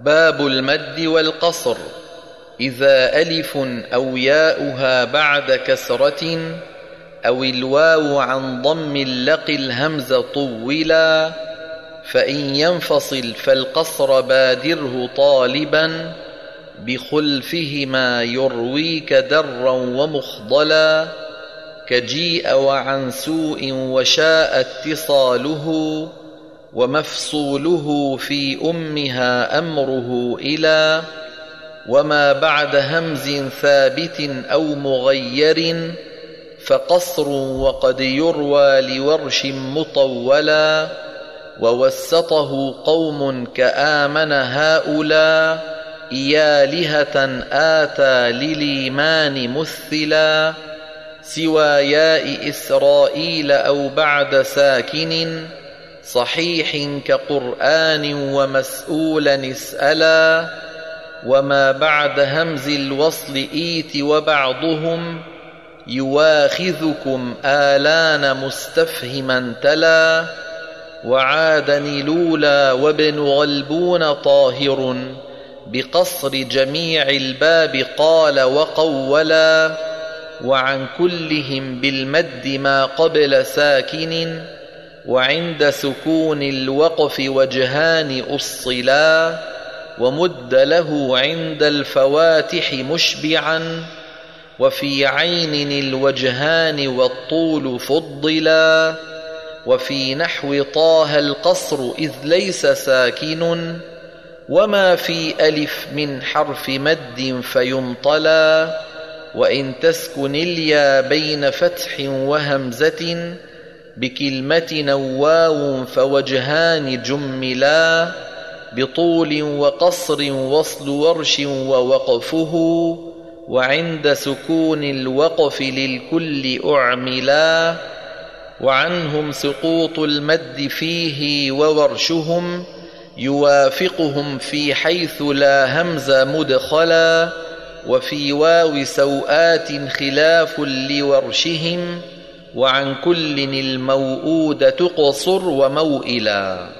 باب المد والقصر. إذا ألف أو ياؤها بعد كسرة أو الواو عن ضم لق الهمز طولا فإن ينفصل فالقصر بادره طالبا بخلفهما يرويك درا ومخضلا كجيء وعن سوء وشاء اتصاله. ومفصوله في أمها أمره إلى وما بعد همز ثابت أو مغير فقصر وقد يروى لورش مطولا ووسطه قوم كآمن هؤلاء يالهه اتى للإيمان مثلا سوى ياء إسرائيل أو بعد ساكن صحيح كقرآن ومسؤولا اسألا وما بعد همز الوصل إيت وبعضهم يواخذكم آلان مستفهما تلا وعادني لولا وابن غلبون طاهر بقصر جميع الباب قال وقولا وعن كلهم بالمد ما قبل ساكن وعند سكون الوقف وجهان أصلا ومد له عند الفواتح مشبعا وفي عين الوجهان والطول فضلا وفي نحو طه القصر إذ ليس ساكن وما في ألف من حرف مد فيمطلا وإن تسكن اليا بين فتح وهمزة بكلمة نواو فوجهان جملا بطول وقصر وصل ورش ووقفه وعند سكون الوقف للكل أعملا وعنهم سقوط المد فيه وورشهم يوافقهم في حيث لا همز مدخلا وفي واو سوآت خلاف لورشهم وعن كل الموؤودة قصر وموئلا.